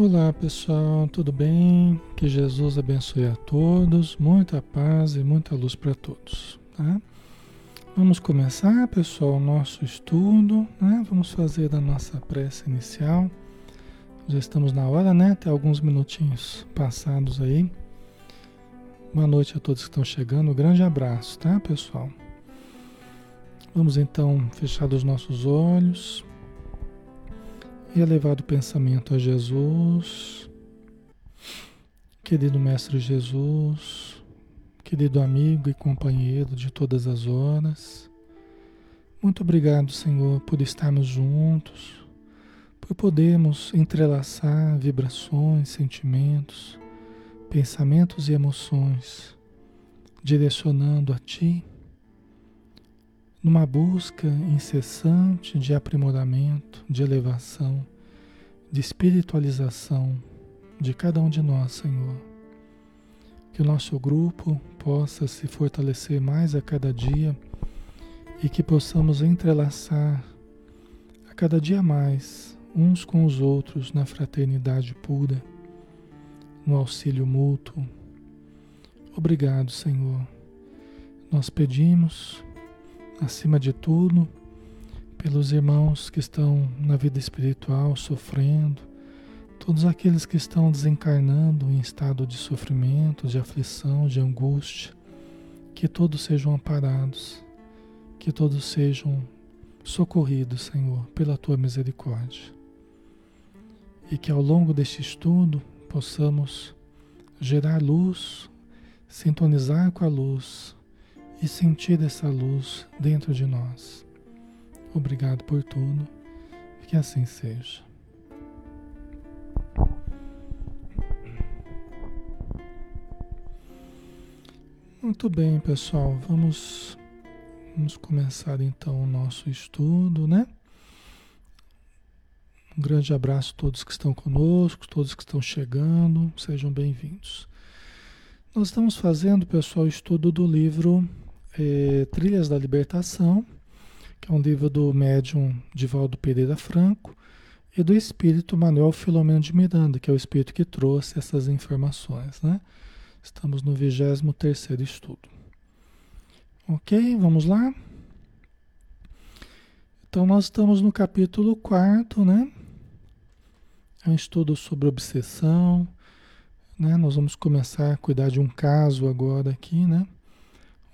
Olá pessoal, tudo bem? Que Jesus abençoe a todos, muita paz e muita luz para todos, tá? Vamos começar, pessoal, o nosso estudo, né? Vamos fazer a nossa prece inicial. Já estamos na hora, né? Tem alguns minutinhos passados aí. Boa noite a todos que estão chegando. Um grande abraço, tá, pessoal? Vamos então fechar os nossos olhos e elevado pensamento a Jesus, querido Mestre Jesus, querido amigo e companheiro de todas as horas. Muito obrigado, Senhor, por estarmos juntos, por podermos entrelaçar vibrações, sentimentos, pensamentos e emoções, direcionando a Ti numa busca incessante de aprimoramento, de elevação, de espiritualização de cada um de nós, Senhor. Que o nosso grupo possa se fortalecer mais a cada dia e que possamos entrelaçar a cada dia mais uns com os outros na fraternidade pura, no auxílio mútuo. Obrigado, Senhor. Nós pedimos acima de tudo, pelos irmãos que estão na vida espiritual sofrendo, todos aqueles que estão desencarnando em estado de sofrimento, de aflição, de angústia, que todos sejam amparados, que todos sejam socorridos, Senhor, pela tua misericórdia. E que ao longo deste estudo possamos gerar luz, sintonizar com a luz e sentir essa luz dentro de nós. Obrigado por tudo, que assim seja. Muito bem, pessoal, vamos, vamos começar então o nosso estudo, né? Um grande abraço a todos que estão conosco, todos que estão chegando, sejam bem-vindos. Nós estamos fazendo, pessoal, o estudo do livro é, Trilhas da Libertação, que é um livro do médium Divaldo Pereira Franco, e do espírito Manuel Filomeno de Miranda, que é o espírito que trouxe essas informações. Né? Estamos no 23 estudo. Ok, vamos lá? Então, nós estamos no capítulo 4, né? É um estudo sobre obsessão. Né? Nós vamos começar a cuidar de um caso agora aqui, né?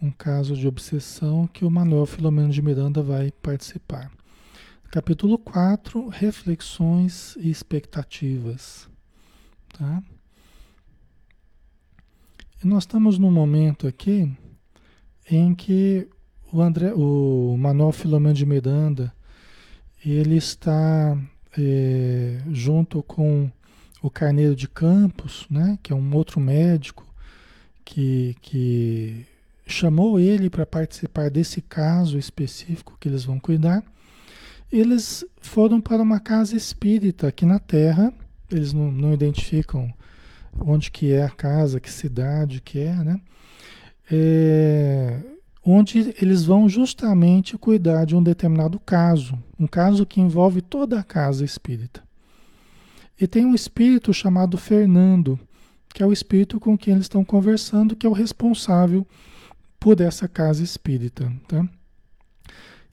Um caso de obsessão que o Manuel Filomeno de Miranda vai participar. Capítulo 4, reflexões e expectativas. Tá? Nós estamos num momento aqui em que o, André, o Manuel Filomeno de Miranda ele está é, junto com o Carneiro de Campos, né, que é um outro médico que, que chamou ele para participar desse caso específico que eles vão cuidar. Eles foram para uma casa espírita aqui na Terra. Eles não, não identificam onde que é a casa, que cidade que é, né? É, onde eles vão justamente cuidar de um determinado caso, um caso que envolve toda a casa espírita. E tem um espírito chamado Fernando, que é o espírito com quem eles estão conversando, que é o responsável por essa casa espírita. Tá?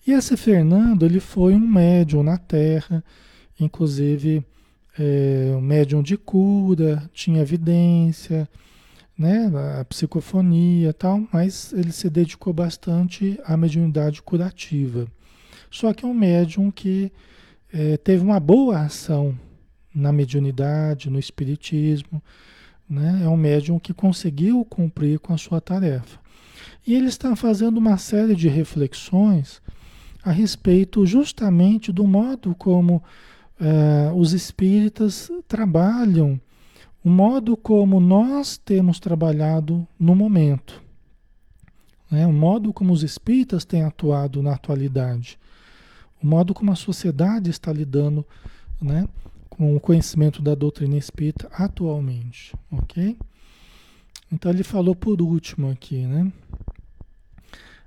E esse Fernando, ele foi um médium na Terra, inclusive é, um médium de cura, tinha evidência, né, a psicofonia tal, mas ele se dedicou bastante à mediunidade curativa. Só que é um médium que é, teve uma boa ação na mediunidade, no espiritismo, né? é um médium que conseguiu cumprir com a sua tarefa. E ele está fazendo uma série de reflexões a respeito justamente do modo como eh, os espíritas trabalham, o modo como nós temos trabalhado no momento, né? o modo como os espíritas têm atuado na atualidade, o modo como a sociedade está lidando né, com o conhecimento da doutrina espírita atualmente, ok? Então ele falou por último aqui, né?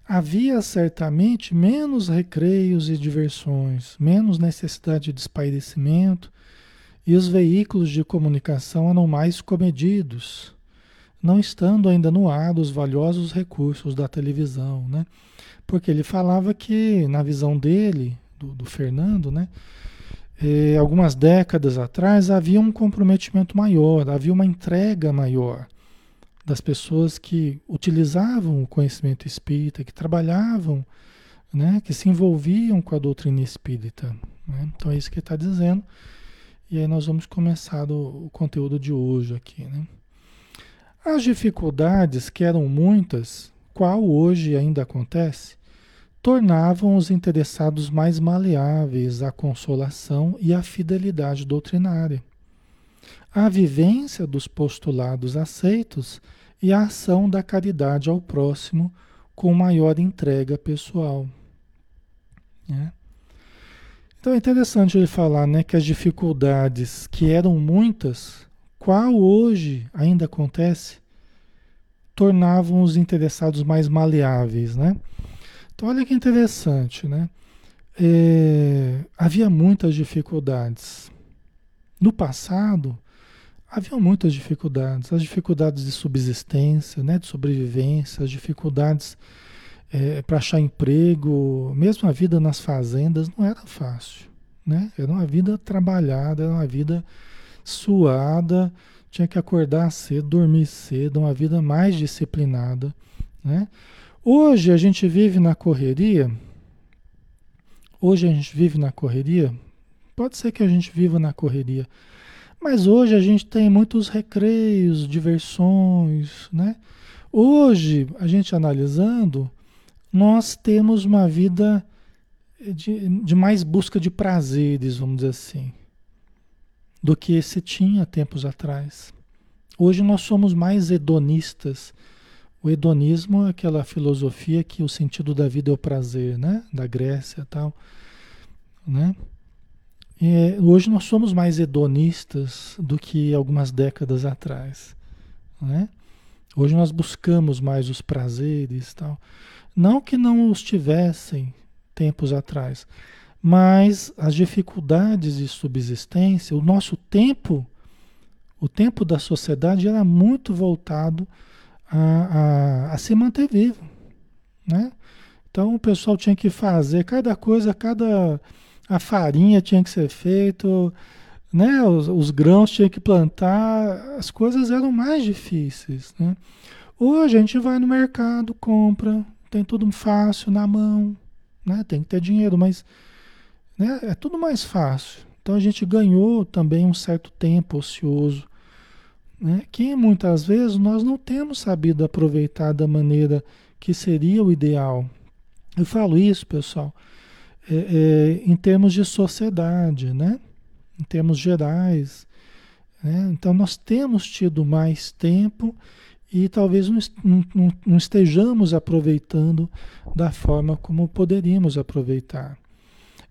Havia certamente menos recreios e diversões, menos necessidade de espairecimento e os veículos de comunicação eram mais comedidos, não estando ainda no ar os valiosos recursos da televisão, né? Porque ele falava que, na visão dele, do, do Fernando, né? Eh, algumas décadas atrás havia um comprometimento maior, havia uma entrega maior das pessoas que utilizavam o conhecimento espírita, que trabalhavam, né, que se envolviam com a doutrina espírita. Né? Então é isso que ele está dizendo. E aí nós vamos começar o, conteúdo de hoje aqui. Né? As dificuldades, que eram muitas, qual hoje ainda acontece, tornavam os interessados mais maleáveis à consolação e à fidelidade doutrinária a vivência dos postulados aceitos e a ação da caridade ao próximo com maior entrega pessoal. Né? Então é interessante ele falar né, que as dificuldades que eram muitas, qual hoje ainda acontece, tornavam os interessados mais maleáveis. Né? Então olha que interessante, né? É, havia muitas dificuldades. No passado, Havia muitas dificuldades, as dificuldades de subsistência, né, de sobrevivência, as dificuldades é, para achar emprego, mesmo a vida nas fazendas não era fácil, né? Era uma vida trabalhada, era uma vida suada, tinha que acordar cedo, dormir cedo, uma vida mais disciplinada, né? Hoje a gente vive na correria, hoje a gente vive na correria, pode ser que a gente viva na correria, mas hoje a gente tem muitos recreios, diversões, né? Hoje, a gente analisando, nós temos uma vida de, de mais busca de prazeres, vamos dizer assim, do que se tinha tempos atrás. Hoje nós somos mais hedonistas. O hedonismo é aquela filosofia que o sentido da vida é o prazer, né? Da Grécia e tal, né? É, hoje nós somos mais hedonistas do que algumas décadas atrás. Né? Hoje nós buscamos mais os prazeres tal. Não que não os tivessem tempos atrás, mas as dificuldades de subsistência, o nosso tempo, o tempo da sociedade era muito voltado a, a, a se manter vivo. Né? Então o pessoal tinha que fazer cada coisa, cada a farinha tinha que ser feita, né? Os, os, grãos tinha que plantar, as coisas eram mais difíceis, né? Hoje a gente vai no mercado, compra, tem tudo fácil na mão, né? Tem que ter dinheiro, mas né? é tudo mais fácil. Então a gente ganhou também um certo tempo ocioso, né? que muitas vezes nós não temos sabido aproveitar da maneira que seria o ideal. Eu falo isso, pessoal, é, é, em termos de sociedade, né? em termos gerais. Né? Então, nós temos tido mais tempo e talvez não, não, não, estejamos aproveitando da forma como poderíamos aproveitar.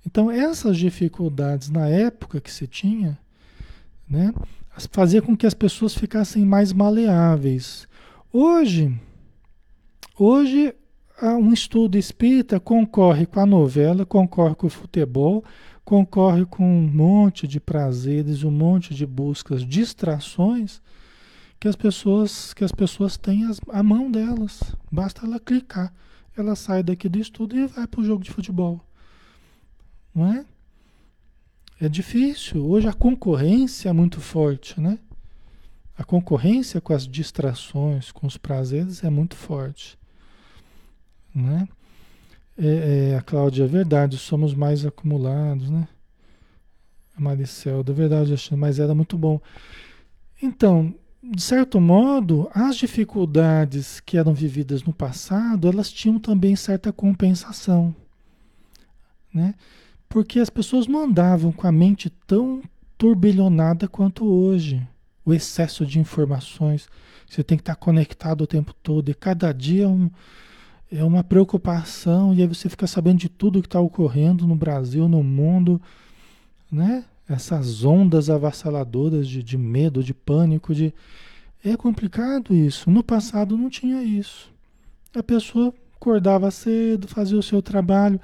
Então, essas dificuldades na época que se tinha, né, fazia com que as pessoas ficassem mais maleáveis. Hoje, hoje um estudo espírita concorre com a novela, concorre com o futebol, concorre com um monte de prazeres, um monte de buscas, distrações que as pessoas que as pessoas têm as, a mão delas. Basta ela clicar, ela sai daqui do estudo e vai para o jogo de futebol, não é? É difícil. Hoje a concorrência é muito forte, né? A concorrência com as distrações, com os prazeres é muito forte. Né? É, é, a Cláudia, é verdade, somos mais acumulados, né? A Maricel, da verdade, mas era muito bom. Então, de certo modo, as dificuldades que eram vividas no passado, elas tinham também certa compensação, né? Porque as pessoas não andavam com a mente tão turbilhonada quanto hoje. O excesso de informações, você tem que estar conectado o tempo todo, e cada dia um, é uma preocupação, e aí você fica sabendo de tudo que está ocorrendo no Brasil, no mundo, né? Essas ondas avassaladoras de, de medo, de pânico, de. É complicado isso. No passado não tinha isso. A pessoa acordava cedo, fazia o seu trabalho.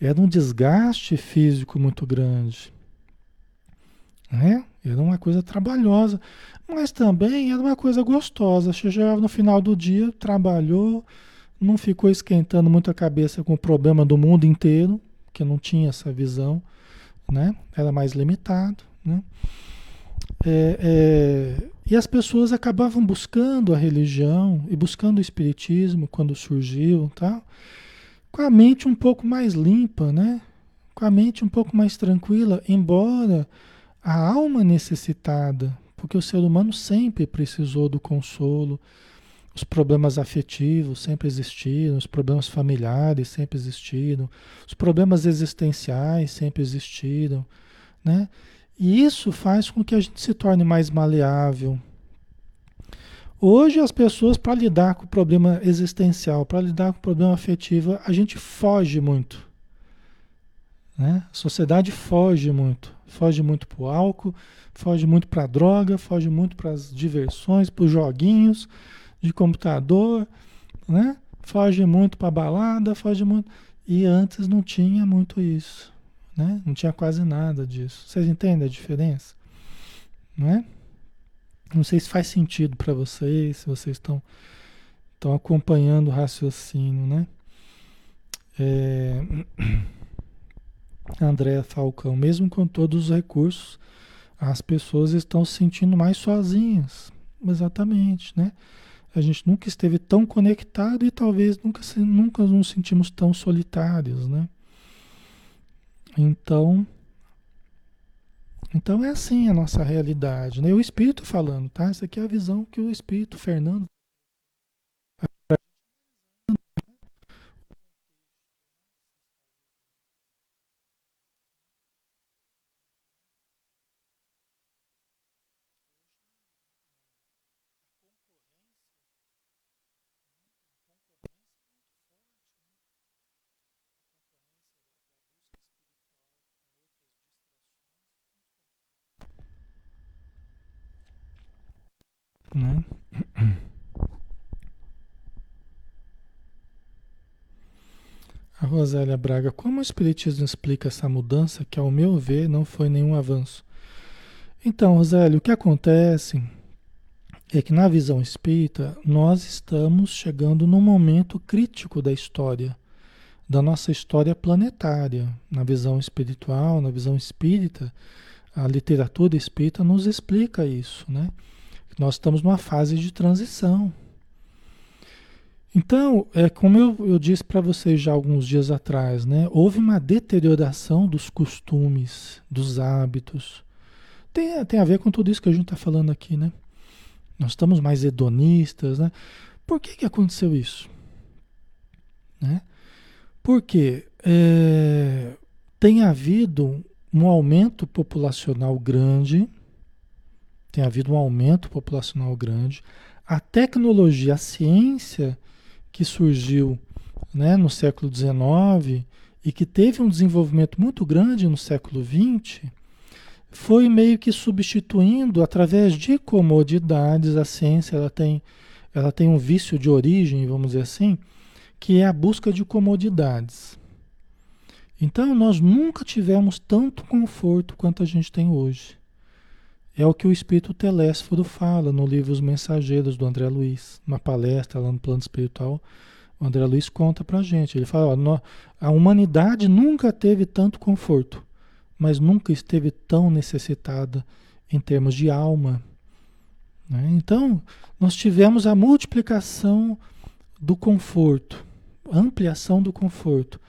Era um desgaste físico muito grande. Né? Era uma coisa trabalhosa, mas também era uma coisa gostosa. Chegava no final do dia, trabalhou, não ficou esquentando muito a cabeça com o problema do mundo inteiro, que não tinha essa visão, né? Era mais limitado, né? É, é, e as pessoas acabavam buscando a religião e buscando o espiritismo quando surgiu, tá? com a mente um pouco mais limpa, né? com a mente um pouco mais tranquila, embora a alma necessitada, porque o ser humano sempre precisou do consolo, os problemas afetivos sempre existiram, os problemas familiares sempre existiram, os problemas existenciais sempre existiram, né? E isso faz com que a gente se torne mais maleável. Hoje as pessoas, para lidar com o problema existencial, para lidar com o problema afetivo, a gente foge muito. Né? A sociedade foge muito. Foge muito para o álcool, foge muito para a droga, foge muito para as diversões, para os joguinhos de computador, né? foge muito para balada, foge muito. E antes não tinha muito isso. Né? Não tinha quase nada disso. Vocês entendem a diferença? Não é? Não sei se faz sentido para vocês, se vocês estão estão acompanhando o raciocínio, né? É... André Falcão, mesmo com todos os recursos, as pessoas estão se sentindo mais sozinhas. Exatamente, né? A gente nunca esteve tão conectado e talvez nunca, nunca nos sentimos tão solitários, né? Então, então é assim a nossa realidade, né? O Espírito falando, tá? Essa aqui é a visão que o Espírito Fernando Né? A Rosélia Braga, como o Espiritismo explica essa mudança que, ao meu ver, não foi nenhum avanço? Então, Rosélia, o que acontece é que na visão espírita nós estamos chegando num momento crítico da história, da nossa história planetária. Na visão espiritual, na visão espírita, a literatura espírita nos explica isso, né? Nós estamos numa fase de transição. Então, é como eu, eu disse para vocês já alguns dias atrás, né? Houve uma deterioração dos costumes, dos hábitos. Tem, tem a ver com tudo isso que a gente está falando aqui, né? Nós estamos mais hedonistas, né? Por que, que aconteceu isso? Né? Porque é, tem havido um aumento populacional grande, tem havido um aumento populacional grande. A tecnologia, a ciência que surgiu né, no século XIX e que teve um desenvolvimento muito grande no século XX, foi meio que substituindo através de comodidades. A ciência ela tem, ela tem um vício de origem, vamos dizer assim, que é a busca de comodidades. Então nós nunca tivemos tanto conforto quanto a gente tem hoje. É o que o espírito telésforo fala no livro Os Mensageiros do André Luiz, uma palestra lá no plano espiritual. O André Luiz conta pra gente. Ele fala: ó, a humanidade nunca teve tanto conforto, mas nunca esteve tão necessitada em termos de alma. Né? Então, nós tivemos a multiplicação do conforto, ampliação do conforto,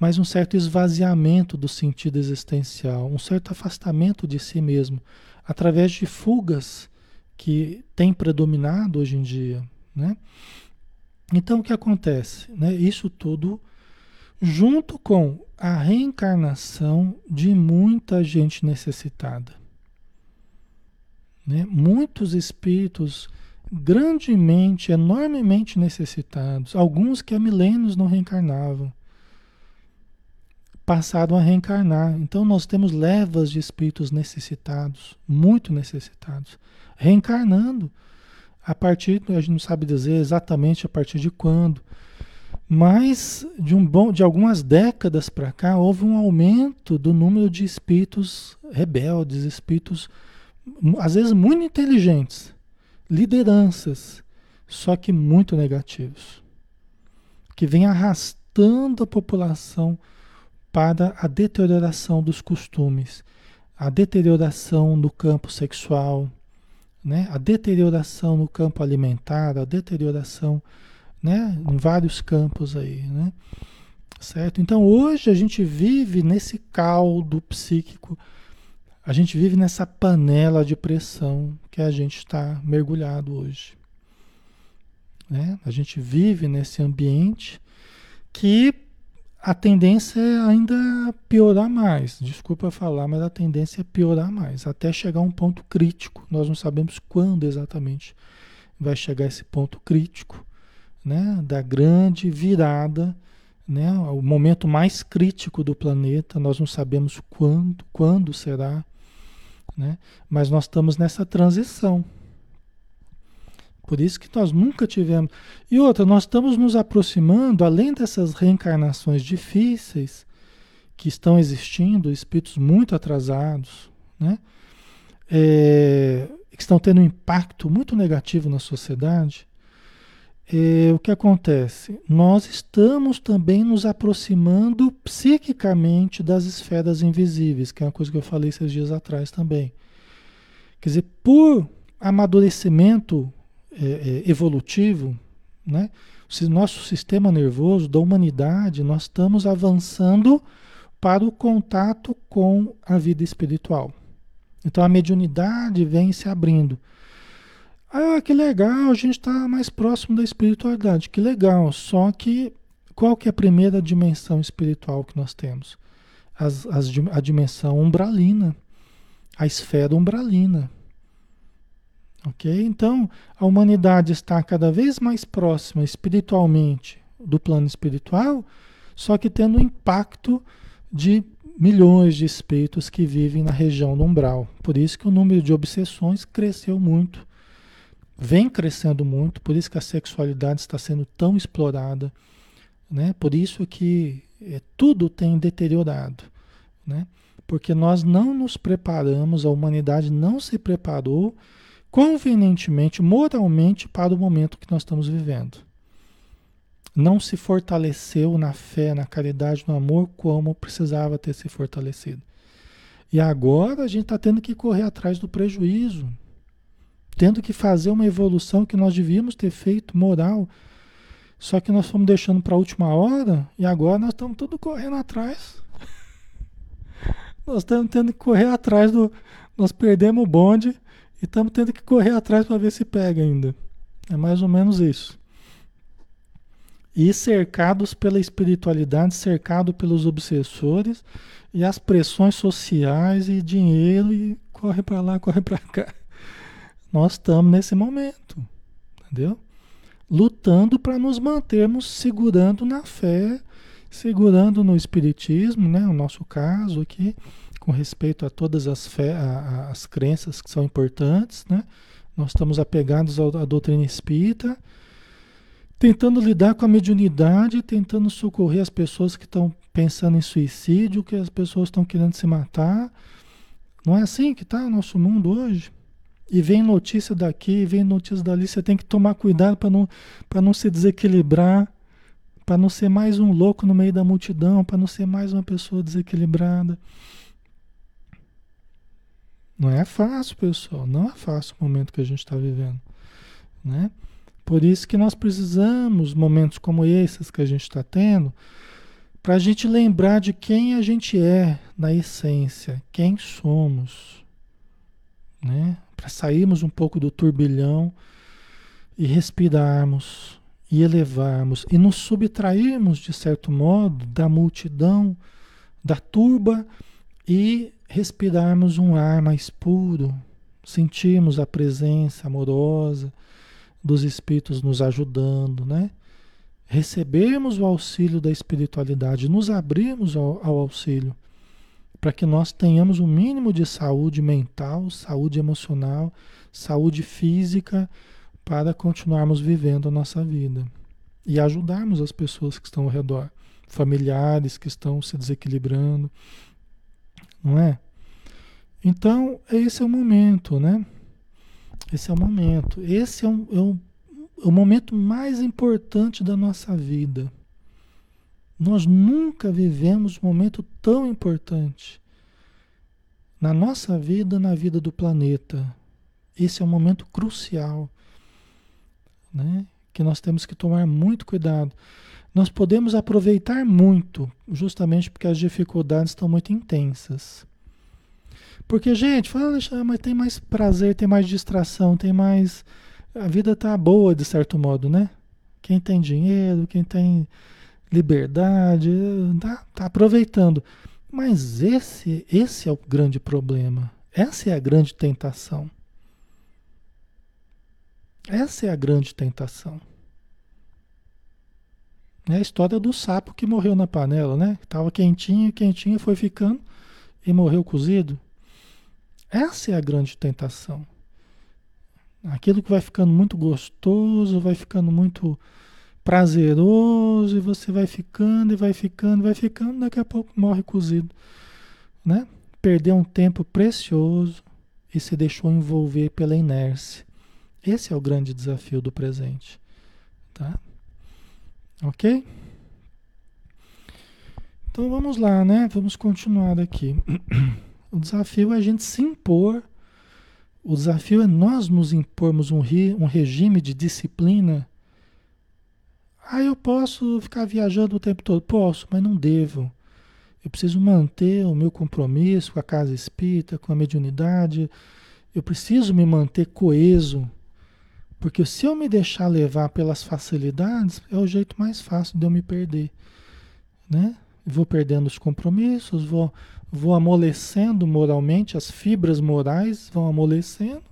mas um certo esvaziamento do sentido existencial, um certo afastamento de si mesmo através de fugas que têm predominado hoje em dia, né? Então o que acontece, né? Isso tudo junto com a reencarnação de muita gente necessitada, né? Muitos espíritos grandemente, enormemente necessitados, alguns que há milênios não reencarnavam, passaram a reencarnar. Então nós temos levas de espíritos necessitados, muito necessitados, reencarnando a partir, a gente não sabe dizer exatamente a partir de quando, mas de um bom, de algumas décadas para cá houve um aumento do número de espíritos rebeldes, espíritos às vezes muito inteligentes, lideranças, só que muito negativos, que vem arrastando a população a deterioração dos costumes, a deterioração no campo sexual, né? a deterioração no campo alimentar, a deterioração né? em vários campos aí. Né? Certo? Então hoje a gente vive nesse caldo psíquico, a gente vive nessa panela de pressão que a gente está mergulhado hoje. Né? A gente vive nesse ambiente que a tendência é ainda piorar mais. Desculpa falar, mas a tendência é piorar mais, até chegar a um ponto crítico. Nós não sabemos quando exatamente vai chegar esse ponto crítico, né? Da grande virada, né? O momento mais crítico do planeta. Nós não sabemos quando, quando será, né? Mas nós estamos nessa transição. Por isso que nós nunca tivemos. E outra, nós estamos nos aproximando, além dessas reencarnações difíceis que estão existindo, espíritos muito atrasados, né? É, que estão tendo um impacto muito negativo na sociedade. É, o que acontece? Nós estamos também nos aproximando psiquicamente das esferas invisíveis, que é uma coisa que eu falei esses dias atrás também. Quer dizer, por amadurecimento é, é, evolutivo, né? Nosso sistema nervoso da humanidade, nós estamos avançando para o contato com a vida espiritual. Então a mediunidade vem se abrindo. Ah, que legal, a gente está mais próximo da espiritualidade. Que legal. Só que qual que é a primeira dimensão espiritual que nós temos? As, as, a dimensão umbralina, a esfera umbralina. Ok? Então, a humanidade está cada vez mais próxima espiritualmente do plano espiritual, só que tendo o impacto de milhões de espíritos que vivem na região do umbral. Por isso que o número de obsessões cresceu muito, vem crescendo muito, por isso que a sexualidade está sendo tão explorada, né? Por isso que é, tudo tem deteriorado, né? Porque nós não nos preparamos, a humanidade não se preparou convenientemente, moralmente, para o momento que nós estamos vivendo. Não se fortaleceu na fé, na caridade, no amor, como precisava ter se fortalecido. E agora a gente está tendo que correr atrás do prejuízo, tendo que fazer uma evolução que nós devíamos ter feito, moral. Só que nós fomos deixando para a última hora e agora nós estamos tudo correndo atrás. nós estamos tendo que correr atrás do. Nós perdemos o bonde e estamos tendo que correr atrás para ver se pega ainda. É mais ou menos isso. E cercados pela espiritualidade, cercado pelos obsessores e as pressões sociais e dinheiro e corre para lá, corre para cá. Nós estamos nesse momento, entendeu? Lutando para nos mantermos segurando na fé, segurando no espiritismo, né? O nosso caso aqui com respeito a todas as, fé, a, as crenças que são importantes, né? Nós estamos apegados à doutrina espírita, tentando lidar com a mediunidade, tentando socorrer as pessoas que estão pensando em suicídio, que as pessoas estão querendo se matar. Não é assim que está o nosso mundo hoje? E vem notícia daqui, vem notícia dali, você tem que tomar cuidado para não, não se desequilibrar, para não ser mais um louco no meio da multidão, para não ser mais uma pessoa desequilibrada. Não é fácil, pessoal. Não é fácil o momento que a gente está vivendo. Né? Por isso que nós precisamos, momentos como esses que a gente está tendo, para a gente lembrar de quem a gente é na essência, quem somos. Né? Para sairmos um pouco do turbilhão e respirarmos e elevarmos e nos subtrairmos, de certo modo, da multidão, da turba e respirarmos um ar mais puro, sentirmos a presença amorosa dos espíritos nos ajudando, né? Recebermos o auxílio da espiritualidade, nos abrirmos ao, ao auxílio, para que nós tenhamos o um mínimo de saúde mental, saúde emocional, saúde física, para continuarmos vivendo a nossa vida e ajudarmos as pessoas que estão ao redor, familiares que estão se desequilibrando, não é? Então, esse é o momento, né? Esse é o momento. Esse é, um, é, um, é o momento mais importante da nossa vida. Nós nunca vivemos um momento tão importante na nossa vida, na vida do planeta. Esse é um momento crucial, né? Que nós temos que tomar muito cuidado. Nós podemos aproveitar muito, justamente porque as dificuldades estão muito intensas. Porque, gente, fala, mas tem mais prazer, tem mais distração, tem mais. A vida tá boa, de certo modo, né? Quem tem dinheiro, quem tem liberdade, tá, tá aproveitando. Mas esse, esse é o grande problema. Essa é a grande tentação. Essa é a grande tentação. É a história do sapo que morreu na panela, né? Tava quentinho, quentinho, foi ficando e morreu cozido. Essa é a grande tentação. Aquilo que vai ficando muito gostoso, vai ficando muito prazeroso, e você vai ficando, e vai ficando, vai ficando, daqui a pouco morre cozido. Né? Perdeu um tempo precioso e se deixou envolver pela inércia. Esse é o grande desafio do presente. Tá? Ok? Então vamos lá, né? Vamos continuar daqui. O desafio é a gente se impor. O desafio é nós nos impormos um, um regime de disciplina. Ah, eu posso ficar viajando o tempo todo? Posso, mas não devo. Eu preciso manter o meu compromisso com a casa espírita, com a mediunidade. Eu preciso me manter coeso. Porque se eu me deixar levar pelas facilidades, é o jeito mais fácil de eu me perder. Né? Vou perdendo os compromissos, vou vou amolecendo moralmente, as fibras morais vão amolecendo,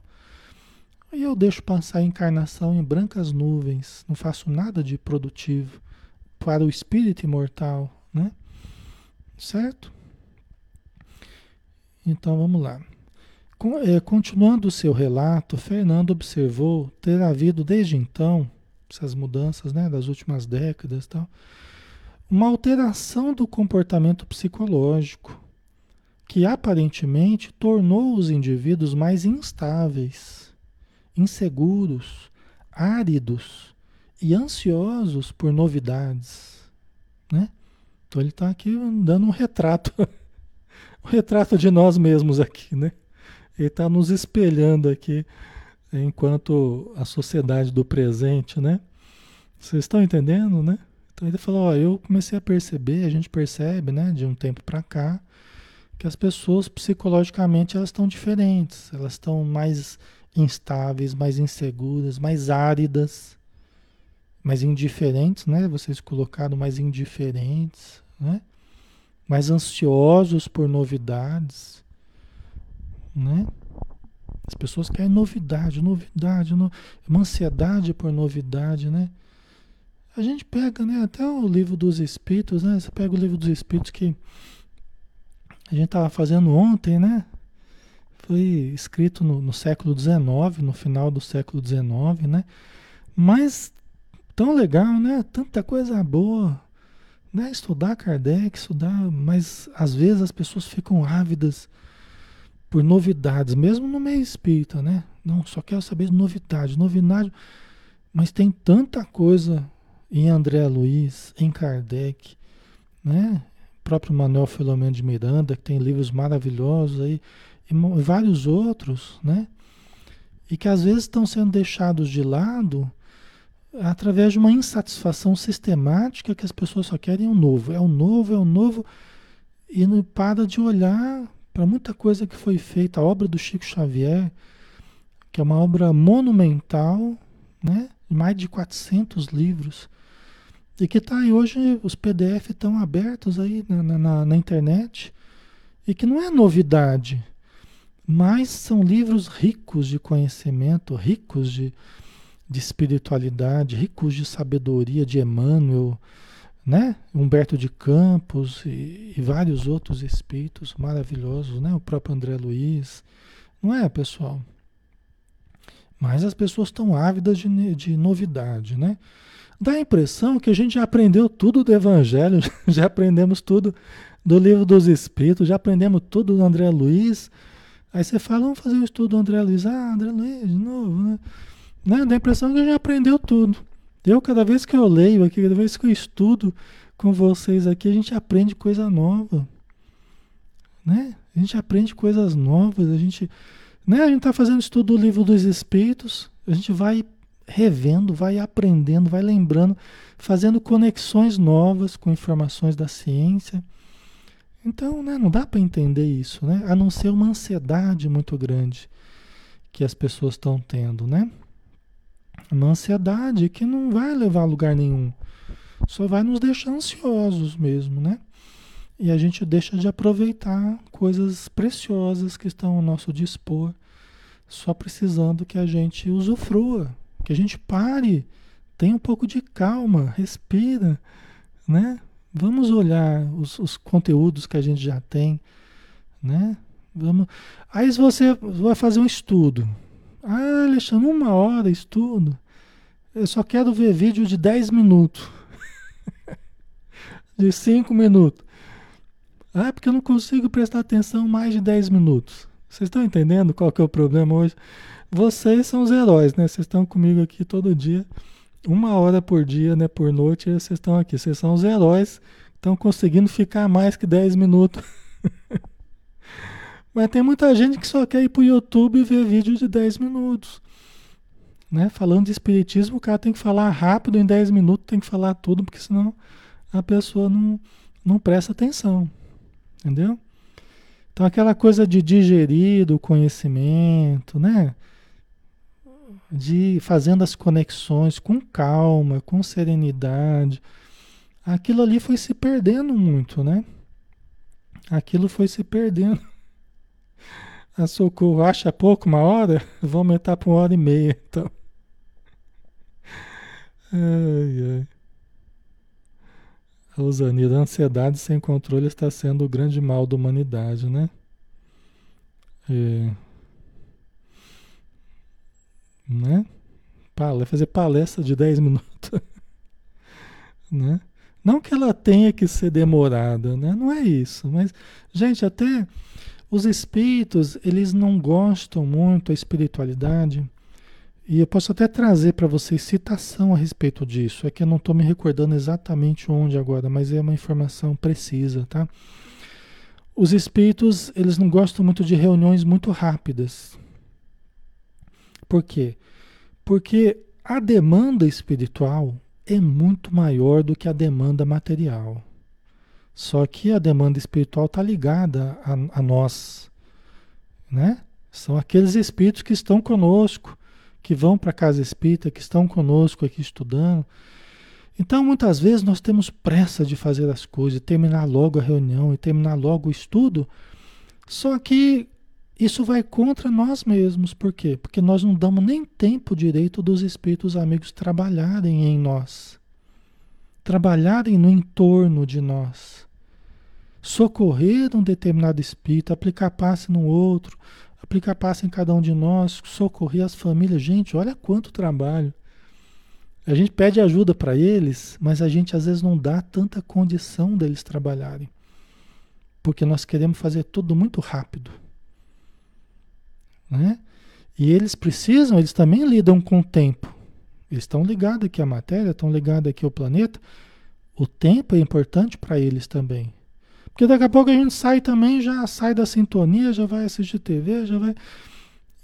e eu deixo passar a encarnação em brancas nuvens, não faço nada de produtivo para o espírito imortal, né? Certo? Então vamos lá. É, continuando o seu relato, Fernando observou ter havido desde então, essas mudanças né, das últimas décadas, tal, uma alteração do comportamento psicológico, que aparentemente tornou os indivíduos mais instáveis, inseguros, áridos e ansiosos por novidades. Né? Então ele está aqui dando um retrato, um retrato de nós mesmos aqui, né? Ele está nos espelhando aqui enquanto a sociedade do presente, né? Vocês estão entendendo, né? Então ele falou, ó, eu comecei a perceber, a gente percebe, né, de um tempo para cá, que as pessoas psicologicamente elas estão diferentes, elas estão mais instáveis, mais inseguras, mais áridas, mais indiferentes, né? Vocês colocaram mais indiferentes, né? Mais ansiosos por novidades, né? As pessoas querem novidade, novidade, no... uma ansiedade por novidade, né? A gente pega, né, até o livro dos Espíritos, né? Você pega o livro dos Espíritos que a gente estava fazendo ontem, né? Foi escrito no, no século XIX, no final do século XIX, né? Mas tão legal, né? Tanta coisa boa, né? Estudar Kardec, estudar, mas às vezes as pessoas ficam ávidas por novidades, mesmo no meio espírita, né? Não, só quero saber de novidade, novidade, mas tem tanta coisa em André Luiz, em Kardec, né? próprio Manuel Filomeno de Miranda, que tem livros maravilhosos aí, e vários outros, né? E que às vezes estão sendo deixados de lado através de uma insatisfação sistemática que as pessoas só querem o novo. É o novo, é o novo, e não para de olhar para muita coisa que foi feita. A obra do Chico Xavier, que é uma obra monumental, né? mais de 400 livros, e que está aí hoje, os PDF estão abertos aí na, na, na, internet. E que não é novidade, mas são livros ricos de conhecimento, ricos de, de espiritualidade, ricos de sabedoria de Emmanuel, né? Humberto de Campos e, e, vários outros espíritos maravilhosos, né? O próprio André Luiz. Não é, pessoal? Mas as pessoas estão ávidas de, de novidade, né? Dá a impressão que a gente já aprendeu tudo do Evangelho, já aprendemos tudo do livro dos Espíritos, já aprendemos tudo do André Luiz, Aí você fala, vamos fazer o um estudo do André Luiz. Ah, André Luiz, de novo, né? né? Dá a impressão que a gente aprendeu tudo. Eu, cada vez que eu leio aqui, cada vez que eu estudo com vocês aqui, a gente aprende coisa nova. Né? A gente aprende coisas novas, a gente, né? A gente está fazendo estudo do livro dos Espíritos, a gente vai revendo, vai aprendendo, vai lembrando, fazendo conexões novas com informações da ciência. Então, né, não dá para entender isso, né? A não ser uma ansiedade muito grande que as pessoas estão tendo, né? Uma ansiedade que não vai levar a lugar nenhum. Só vai nos deixar ansiosos mesmo, né? E a gente deixa de aproveitar coisas preciosas que estão ao nosso dispor, só precisando que a gente usufrua, que a gente pare, tenha um pouco de calma, respira, né? Vamos olhar os, os conteúdos que a gente já tem, né? Vamos. Aí você vai fazer um estudo. Ah, Alexandre, uma hora estudo. Eu só quero ver vídeo de 10 minutos. de 5 minutos. Ah, porque eu não consigo prestar atenção mais de 10 minutos. Vocês estão entendendo qual que é o problema hoje? Vocês são os heróis, né? Vocês estão comigo aqui todo dia uma hora por dia, né, por noite, vocês estão aqui. Vocês são os heróis, estão conseguindo ficar mais que 10 minutos. Mas tem muita gente que só quer ir para o YouTube ver vídeo de 10 minutos. Né? Falando de espiritismo, o cara tem que falar rápido, em 10 minutos tem que falar tudo, porque senão a pessoa não, não presta atenção. Entendeu? Então aquela coisa de digerir do conhecimento, né? de fazendo as conexões com calma, com serenidade. Aquilo ali foi se perdendo muito, né? Aquilo foi se perdendo. A socorro acha pouco uma hora? Vou aumentar para uma hora e meia, então. Ai, ai. Rosanida, a ansiedade sem controle está sendo o grande mal da humanidade, né? É né? Fazer palestra de 10 minutos, né? Não que ela tenha que ser demorada, né? Não é isso, mas gente, até os espíritos, eles não gostam muito da espiritualidade. E eu posso até trazer para vocês citação a respeito disso. É que eu não estou me recordando exatamente onde agora, mas é uma informação precisa, tá? Os espíritos, eles não gostam muito de reuniões muito rápidas. Por quê? Porque a demanda espiritual é muito maior do que a demanda material. Só que a demanda espiritual está ligada a, a, nós, né? São aqueles espíritos que estão conosco, que vão para a casa espírita, que estão conosco aqui estudando. Então, muitas vezes nós temos pressa de fazer as coisas, terminar logo a reunião e terminar logo o estudo. Só que isso vai contra nós mesmos. Por quê? Porque nós não damos nem tempo direito dos espíritos amigos trabalharem em nós, trabalharem no entorno de nós, socorrer um determinado espírito, aplicar passe no outro, aplicar passe em cada um de nós, socorrer as famílias. Gente, olha quanto trabalho. A gente pede ajuda para eles, mas a gente às vezes não dá tanta condição deles trabalharem. Porque nós queremos fazer tudo muito rápido. Né? E eles precisam, eles também lidam com o tempo. Eles estão ligados aqui à matéria, estão ligados aqui ao planeta. O tempo é importante para eles também. Porque daqui a pouco a gente sai também, já sai da sintonia, já vai assistir TV, já vai.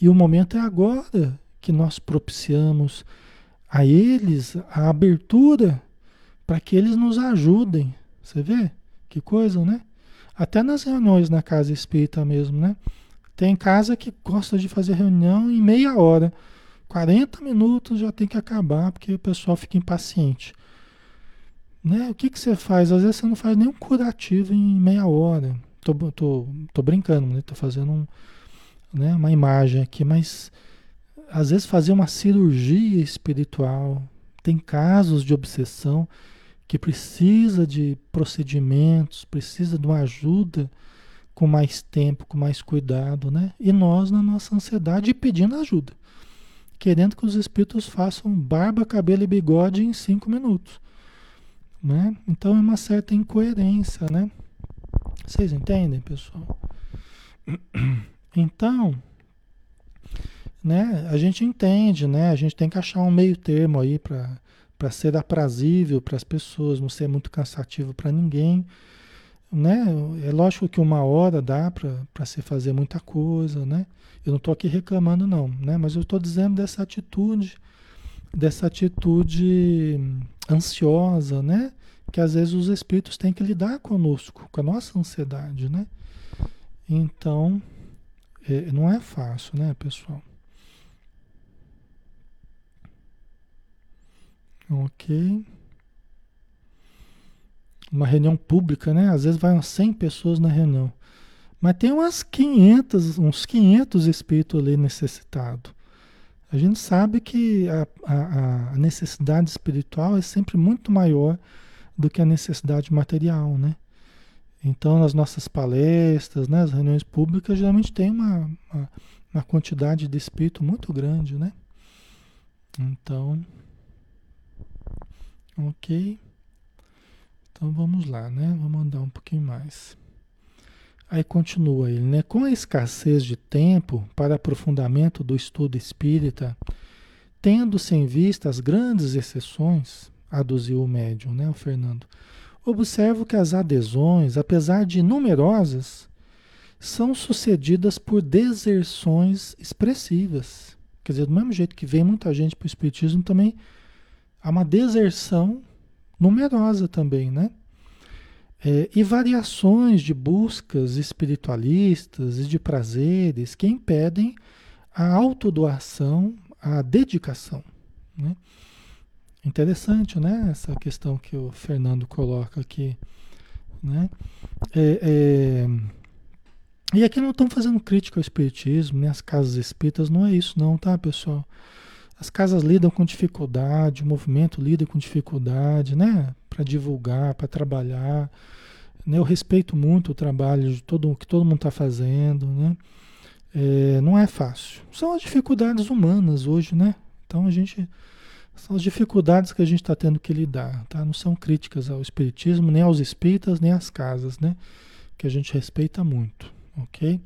E o momento é agora que nós propiciamos a eles a abertura para que eles nos ajudem. Você vê? Que coisa, né? Até nas reuniões na casa espírita mesmo, né? Tem casa que gosta de fazer reunião em meia hora. 40 minutos já tem que acabar, porque o pessoal fica impaciente. Né? O que, que você faz? Às vezes você não faz nenhum curativo em meia hora. Tô, tô, tô brincando, né? Tô fazendo um, né, uma imagem aqui, mas às vezes fazer uma cirurgia espiritual. Tem casos de obsessão que precisa de procedimentos, precisa de uma ajuda com mais tempo, com mais cuidado, né? E nós, na nossa ansiedade, pedindo ajuda, querendo que os espíritos façam barba, cabelo e bigode em cinco minutos, né? Então é uma certa incoerência, né? Vocês entendem, pessoal? Então, né, a gente entende, né? A gente tem que achar um meio termo aí para ser aprazível para as pessoas, não ser muito cansativo para ninguém, né? É lógico que uma hora dá para se fazer muita coisa, né? Eu não estou aqui reclamando não, né? Mas eu estou dizendo dessa atitude, dessa atitude ansiosa, né? Que às vezes os espíritos têm que lidar conosco, com a nossa ansiedade, né? Então, é, não é fácil, né, pessoal? Ok. Uma reunião pública, né? Às vezes vai umas 100 pessoas na reunião. Mas tem umas 500, uns 500 espíritos ali necessitados. A gente sabe que a, a, a, necessidade espiritual é sempre muito maior do que a necessidade material, né? Então, nas nossas palestras, né, as reuniões públicas, geralmente tem uma, uma, uma quantidade de espírito muito grande, né? Então, Ok? Então vamos lá, né? Vamos andar um pouquinho mais. Aí continua ele, né? Com a escassez de tempo para aprofundamento do estudo espírita, tendo-se em vista as grandes exceções, aduziu o médium, né, o Fernando. Observo que as adesões, apesar de numerosas, são sucedidas por deserções expressivas. Quer dizer, do mesmo jeito que vem muita gente para o Espiritismo, também há uma deserção numerosa também, né? É, e variações de buscas espiritualistas e de prazeres que impedem a autodoação, a dedicação. Né? Interessante, né? Essa questão que o Fernando coloca aqui. Né? É, é... E aqui não estamos fazendo crítica ao espiritismo, nem né? as casas espíritas, não é isso não, tá, pessoal? As casas lidam com dificuldade, o movimento lida com dificuldade, né? Para divulgar, para trabalhar. Né? Eu respeito muito o trabalho de todo, que todo mundo está fazendo, né? É, não é fácil. São as dificuldades humanas hoje, né? Então a gente. São as dificuldades que a gente está tendo que lidar, tá? Não são críticas ao espiritismo, nem aos espíritas, nem às casas, né? Que a gente respeita muito, ok?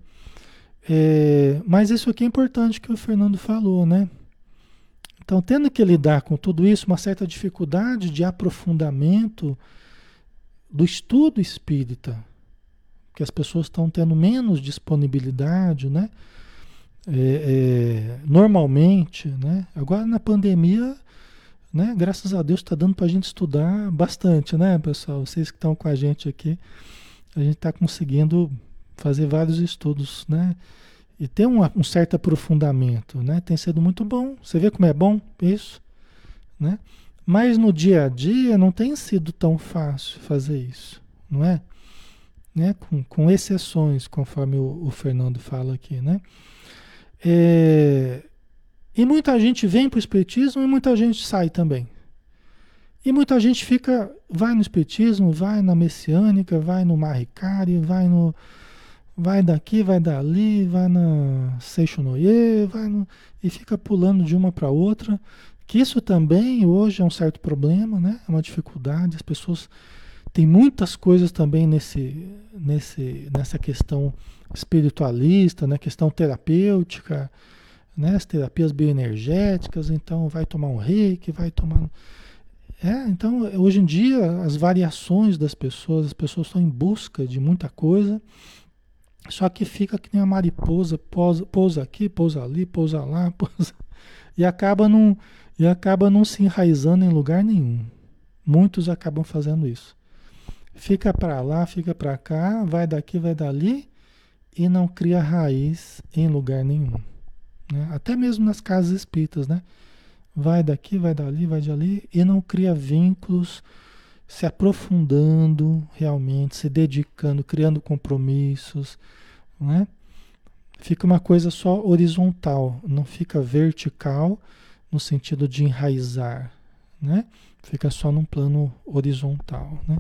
É, mas isso aqui é importante que o Fernando falou, né? Então, tendo que lidar com tudo isso, uma certa dificuldade de aprofundamento do estudo espírita, que as pessoas estão tendo menos disponibilidade, né? É, é, normalmente, né? Agora na pandemia, né? Graças a Deus está dando para a gente estudar bastante, né, pessoal? Vocês que estão com a gente aqui, a gente está conseguindo fazer vários estudos, né? E tem um, um, certo aprofundamento, né? Tem sido muito bom. Você vê como é bom isso, né? Mas no dia a dia não tem sido tão fácil fazer isso, não é? Né? Com, com exceções, conforme o, o, Fernando fala aqui, né? É, e muita gente vem para o Espiritismo e muita gente sai também. E muita gente fica, vai no Espiritismo, vai na Messiânica, vai no Maricari, vai no, vai daqui, vai dali, vai na Seixonoye, vai no, e fica pulando de uma para outra. Que isso também hoje é um certo problema, né? É uma dificuldade. As pessoas têm muitas coisas também nesse, nesse, nessa questão espiritualista, na né? questão terapêutica, né? As terapias bioenergéticas. Então, vai tomar um reiki, vai tomar. É, então, hoje em dia, as variações das pessoas, as pessoas estão em busca de muita coisa só que fica que nem a mariposa, pousa, pousa aqui, pousa ali, pousa lá, pousa, e acaba não e acaba não se enraizando em lugar nenhum. Muitos acabam fazendo isso. Fica para lá, fica para cá, vai daqui, vai dali e não cria raiz em lugar nenhum. Né? Até mesmo nas casas espíritas, né? Vai daqui, vai dali, vai de ali e não cria vínculos se aprofundando realmente, se dedicando, criando compromissos, né? Fica uma coisa só horizontal, não fica vertical no sentido de enraizar, né? Fica só num plano horizontal, né?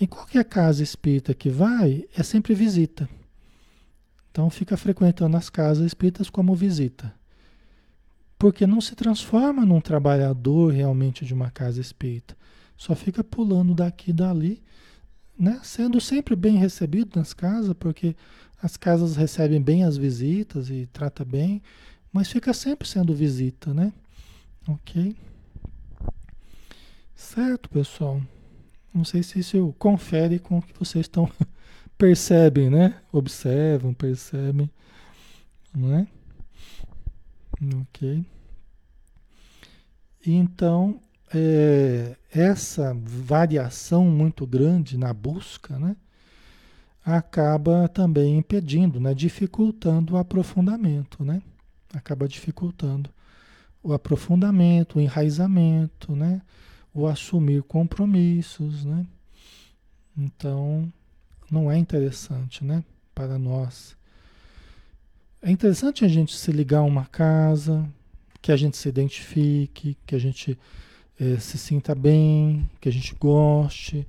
Em qualquer casa espírita que vai, é sempre visita. Então fica frequentando as casas espíritas como visita. Porque não se transforma num trabalhador realmente de uma casa espírita só fica pulando daqui e dali, né, sendo sempre bem recebido nas casas, porque as casas recebem bem as visitas e trata bem, mas fica sempre sendo visita, né? Ok? Certo, pessoal? Não sei se isso confere com o que vocês estão percebem, né? Observam, percebem, não é? Ok. Então, é, essa variação muito grande na busca, né? Acaba também impedindo, né? Dificultando o aprofundamento, né? Acaba dificultando o aprofundamento, o enraizamento, né? O assumir compromissos, né? Então, não é interessante, né? Para nós. É interessante a gente se ligar a uma casa, que a gente se identifique, que a gente é, se sinta bem, que a gente goste,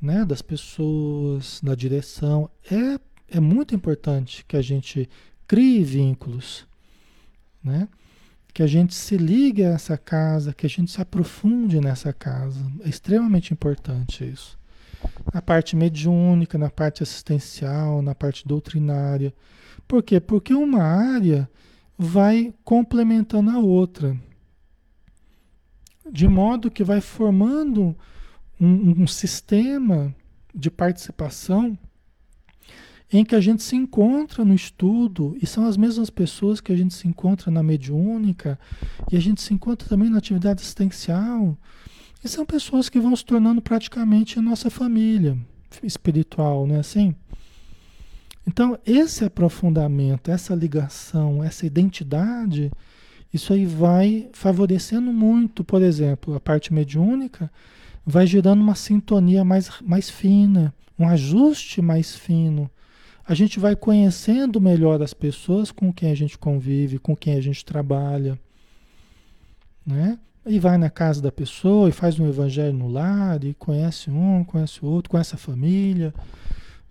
né? Das pessoas, da direção. É, é muito importante que a gente crie vínculos, né? Que a gente se ligue a essa casa, que a gente se aprofunde nessa casa. É extremamente importante isso na parte mediúnica, na parte assistencial, na parte doutrinária. Por quê? Porque uma área vai complementando a outra. De modo que vai formando um, um sistema de participação em que a gente se encontra no estudo e são as mesmas pessoas que a gente se encontra na mediúnica e a gente se encontra também na atividade assistencial. E são pessoas que vão se tornando praticamente a nossa família espiritual, não é assim? Então, esse aprofundamento, essa ligação, essa identidade, isso aí vai favorecendo muito, por exemplo, a parte mediúnica, vai gerando uma sintonia mais, mais fina, um ajuste mais fino. A gente vai conhecendo melhor as pessoas com quem a gente convive, com quem a gente trabalha. Né? E vai na casa da pessoa e faz um evangelho no lar, e conhece um, conhece o outro, conhece a família,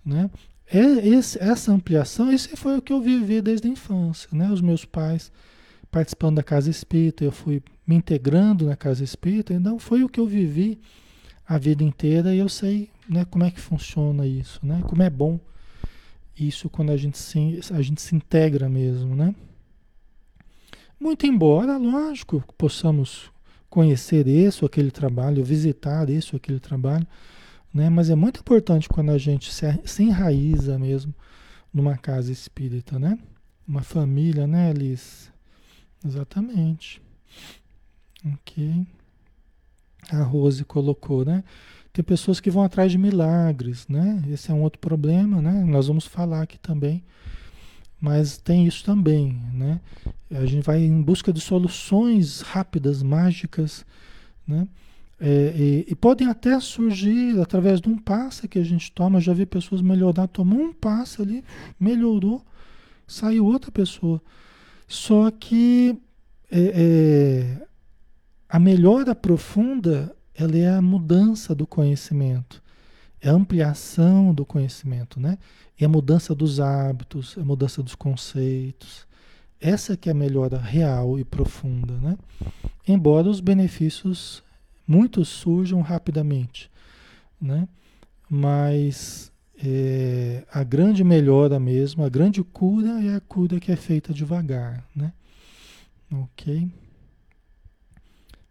né? É esse, essa ampliação, esse foi o que eu vivi desde a infância, né? Os meus pais participando da casa espírita, eu fui me integrando na casa espírita, então foi o que eu vivi a vida inteira e eu sei, né, como é que funciona isso, né? Como é bom isso quando a gente se, a gente se integra mesmo, né? Muito embora, lógico, possamos conhecer esse ou aquele trabalho, visitar esse ou aquele trabalho, né? Mas é muito importante quando a gente se, se enraiza mesmo numa casa espírita, né? Uma família, né, Liz? Exatamente. Ok. A Rose colocou, né? Tem pessoas que vão atrás de milagres, né? Esse é um outro problema, né? Nós vamos falar aqui também mas tem isso também, né? A gente vai em busca de soluções rápidas, mágicas, né? É, e, e, podem até surgir através de um passe que a gente toma. Já vi pessoas melhorar, tomou um passe ali, melhorou, saiu outra pessoa. Só que é, é, a melhora profunda ela é a mudança do conhecimento, é a ampliação do conhecimento, né? É a mudança dos hábitos, é a mudança dos conceitos. Essa que é a melhora real e profunda, né? Embora os benefícios muitos surjam rapidamente, né? Mas é, a grande melhora mesmo, a grande cura é a cura que é feita devagar, né? Ok?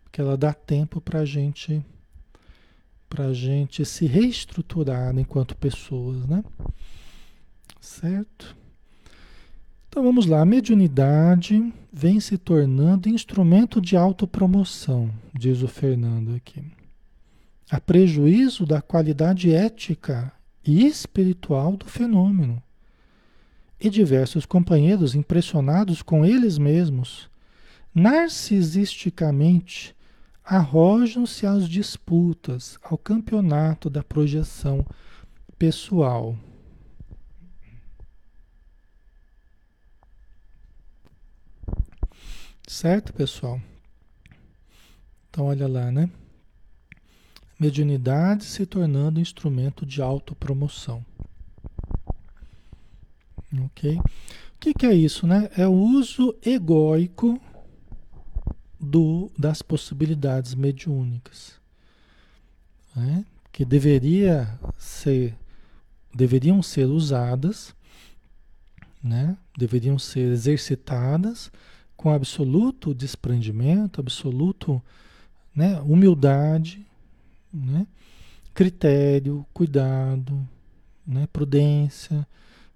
Porque ela dá tempo para gente, para gente se reestruturar enquanto pessoas, né? Certo? Então vamos lá, a mediunidade vem se tornando instrumento de autopromoção, diz o Fernando aqui. A prejuízo da qualidade ética e espiritual do fenômeno. E diversos companheiros, impressionados com eles mesmos, narcisisticamente arrojam-se às disputas, ao campeonato da projeção pessoal. Certo, pessoal? Então, olha lá, né? Mediunidade se tornando instrumento de autopromoção. Ok? O que, que, é isso, né? É o uso egóico do, das possibilidades mediúnicas. Né? que deveria ser, deveriam ser usadas, né? deveriam ser exercitadas com absoluto desprendimento, absoluto né? humildade, né? critério, cuidado, né? prudência,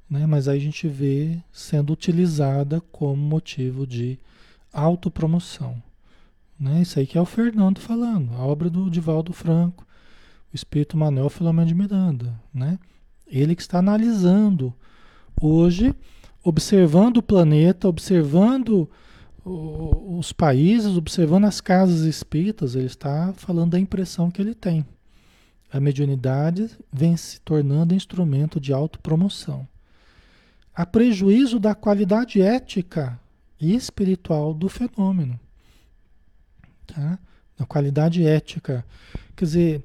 né? mas aí a gente vê sendo utilizada como motivo de autopromoção. Né? Isso aí que é o Fernando falando, a obra do Divaldo Franco, o espírito Manuel Filomeno de Miranda. Né? Ele que está analisando hoje, observando o planeta, observando os países, observando as casas espíritas, ele está falando da impressão que ele tem. A mediunidade vem se tornando instrumento de autopromoção. A prejuízo da qualidade ética e espiritual do fenômeno. Tá? Da qualidade ética. Quer dizer,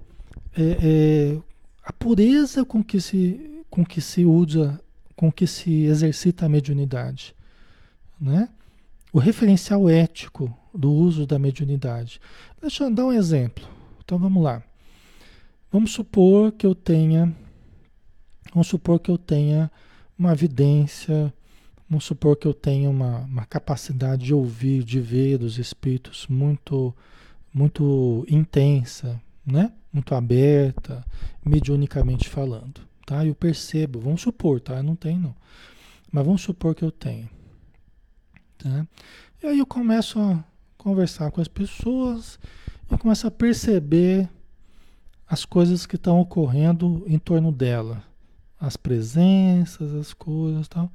é, é, a pureza com que, se, com que se usa, com que se exercita a mediunidade. Né? O referencial ético do uso da mediunidade. Deixa eu dar um exemplo. Então vamos lá. Vamos supor que eu tenha, vamos supor que eu tenha uma evidência, vamos supor que eu tenha uma, uma capacidade de ouvir, de ver os espíritos muito, muito intensa, né? Muito aberta, mediunicamente falando, tá? Eu percebo, vamos supor, tá? Eu não tenho não, mas vamos supor que eu tenho, tá? E aí eu começo a conversar com as pessoas e começo a perceber as coisas que estão ocorrendo em torno dela, as presenças, as coisas tal.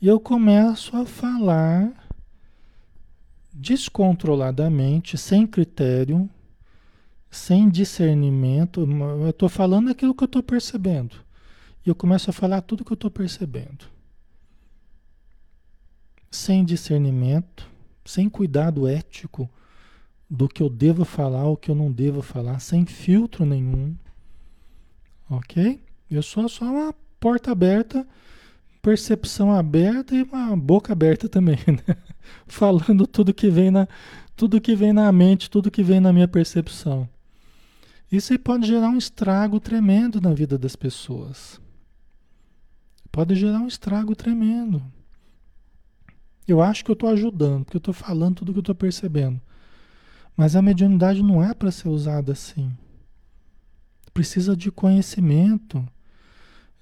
E eu começo a falar descontroladamente, sem critério, sem discernimento. Eu estou falando aquilo que eu estou percebendo. E eu começo a falar tudo que eu estou percebendo. Sem discernimento, sem cuidado ético do que eu devo falar, o que eu não devo falar, sem filtro nenhum. Ok? Eu sou só uma porta aberta, percepção aberta e uma boca aberta também, né? Falando tudo que vem na tudo que vem na mente, tudo que vem na minha percepção. Isso aí pode gerar um estrago tremendo na vida das pessoas. Pode gerar um estrago tremendo. Eu acho que eu estou ajudando, porque eu estou falando tudo que eu estou percebendo. Mas a mediunidade não é para ser usada assim. Precisa de conhecimento.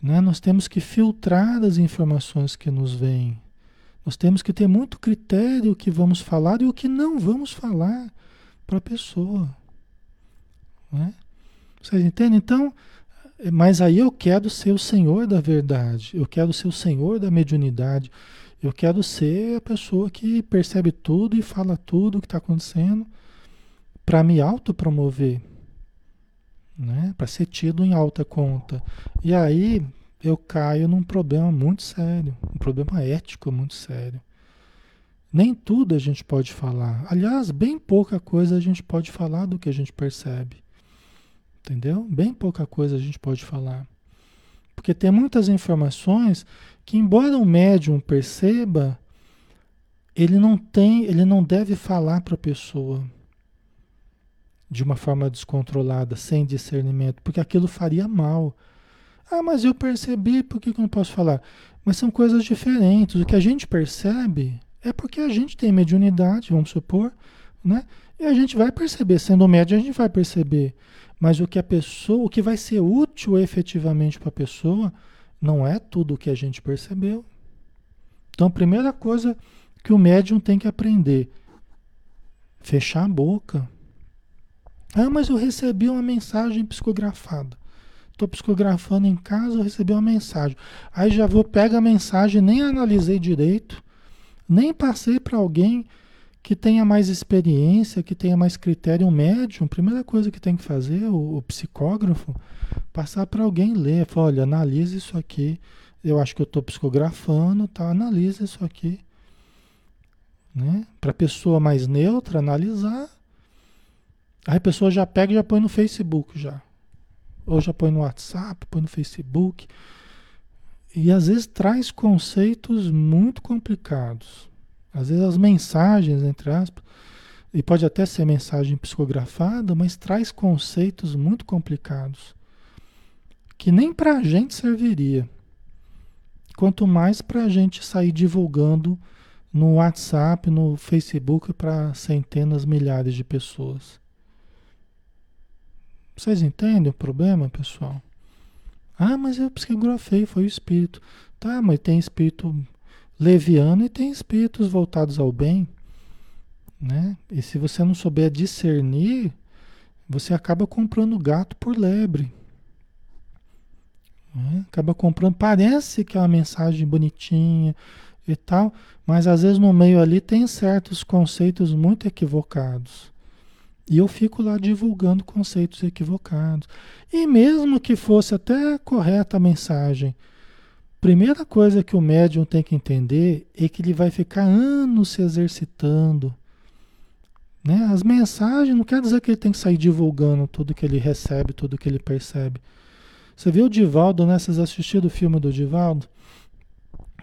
Né? Nós temos que filtrar as informações que nos vêm. Nós temos que ter muito critério o que vamos falar e o que não vamos falar para a pessoa. Né? Vocês entendem? Então, mas aí eu quero ser o senhor da verdade, eu quero ser o senhor da mediunidade, eu quero ser a pessoa que percebe tudo e fala tudo o que está acontecendo para me autopromover, né? para ser tido em alta conta. E aí eu caio num problema muito sério, um problema ético muito sério. Nem tudo a gente pode falar. Aliás, bem pouca coisa a gente pode falar do que a gente percebe. Entendeu? Bem pouca coisa a gente pode falar. Porque tem muitas informações que, embora o médium perceba, ele não tem, ele não deve falar para a pessoa de uma forma descontrolada, sem discernimento, porque aquilo faria mal. Ah, mas eu percebi, por que, que eu não posso falar? Mas são coisas diferentes. O que a gente percebe é porque a gente tem mediunidade, vamos supor, né? E a gente vai perceber, sendo médio, a gente vai perceber. Mas o que a pessoa, o que vai ser útil efetivamente para a pessoa, não é tudo o que a gente percebeu. Então, a primeira coisa que o médium tem que aprender, fechar a boca, ah, mas eu recebi uma mensagem psicografada. Estou psicografando em casa, eu recebi uma mensagem. Aí já vou, pego a mensagem, nem analisei direito, nem passei para alguém que tenha mais experiência, que tenha mais critério, um médium. Primeira coisa que tem que fazer, o, o psicógrafo, passar para alguém ler. Falar, olha, analise isso aqui. Eu acho que eu estou psicografando, tá? Analisa isso aqui. Né? Para pessoa mais neutra analisar Aí a pessoa já pega e já põe no Facebook já. Ou já põe no WhatsApp, põe no Facebook. E às vezes traz conceitos muito complicados. Às vezes as mensagens, entre aspas, e pode até ser mensagem psicografada, mas traz conceitos muito complicados que nem para a gente serviria. Quanto mais para a gente sair divulgando no WhatsApp, no Facebook para centenas, milhares de pessoas. Vocês entendem o problema, pessoal? Ah, mas eu psicografei, foi o espírito. Tá, mas tem espírito leviano e tem espíritos voltados ao bem. Né? E se você não souber discernir, você acaba comprando gato por lebre. Né? Acaba comprando, parece que é uma mensagem bonitinha e tal, mas às vezes no meio ali tem certos conceitos muito equivocados. E eu fico lá divulgando conceitos equivocados. E mesmo que fosse até correta a mensagem, primeira coisa que o médium tem que entender é que ele vai ficar anos se exercitando. Né? As mensagens não quer dizer que ele tem que sair divulgando tudo que ele recebe, tudo que ele percebe. Você viu o Divaldo, né? Vocês assistiram o filme do Divaldo?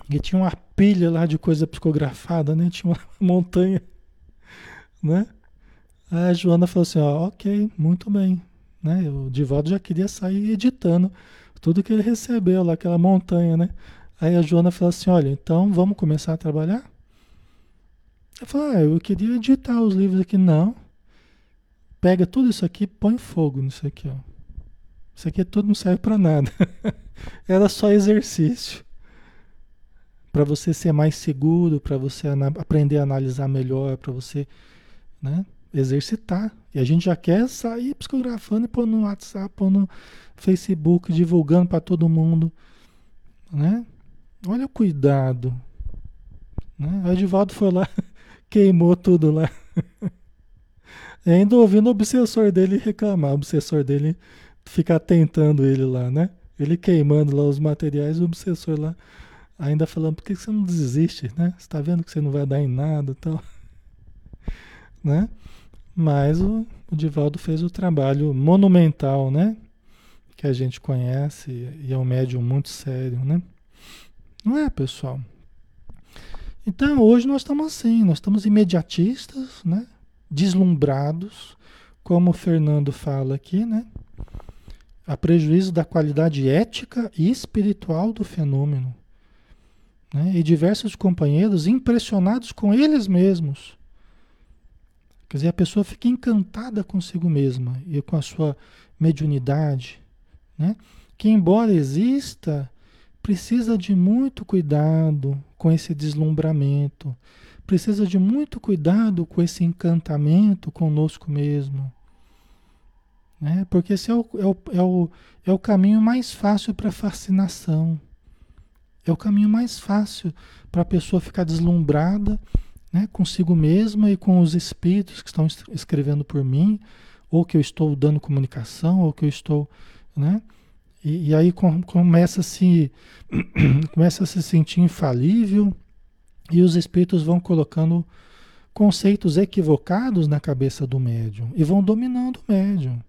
E tinha uma pilha lá de coisa psicografada, né? Tinha uma montanha, né? Aí a Joana falou assim, ó, ok, muito bem. Né? O Divaldo já queria sair editando tudo que ele recebeu lá, aquela montanha, né? Aí a Joana falou assim, olha, então vamos começar a trabalhar? Eu falei, ah, eu queria editar os livros aqui. Não. Pega tudo isso aqui põe fogo nisso aqui, ó. Isso aqui tudo não serve para nada. Era só exercício. Para você ser mais seguro, para você aprender a analisar melhor, para você, né? Exercitar. E a gente já quer sair psicografando e pôr no WhatsApp, pôr no Facebook, divulgando para todo mundo. Né? Olha o cuidado. Né? O Edivaldo foi lá, queimou tudo lá. e ainda ouvindo o obsessor dele reclamar, o obsessor dele ficar tentando ele lá, né? Ele queimando lá os materiais, o obsessor lá ainda falando, por que você não desiste, né? Você tá vendo que você não vai dar em nada e tal. Né? Mas o, o Divaldo fez o trabalho monumental, né? Que a gente conhece e é um médium muito sério, né? Não é, pessoal? Então, hoje nós estamos assim, nós estamos imediatistas, né? Deslumbrados, como o Fernando fala aqui, né? A prejuízo da qualidade ética e espiritual do fenômeno. Né? E diversos companheiros impressionados com eles mesmos Quer dizer, a pessoa fica encantada consigo mesma e com a sua mediunidade, né? que embora exista, precisa de muito cuidado com esse deslumbramento, precisa de muito cuidado com esse encantamento conosco mesmo. Né? Porque esse é o, é o, é o, é o caminho mais fácil para a fascinação. É o caminho mais fácil para a pessoa ficar deslumbrada né, consigo mesma e com os espíritos que estão escrevendo por mim, ou que eu estou dando comunicação, ou que eu estou, né? E, e aí com, começa a se começa a se sentir infalível e os espíritos vão colocando conceitos equivocados na cabeça do médium e vão dominando o médium.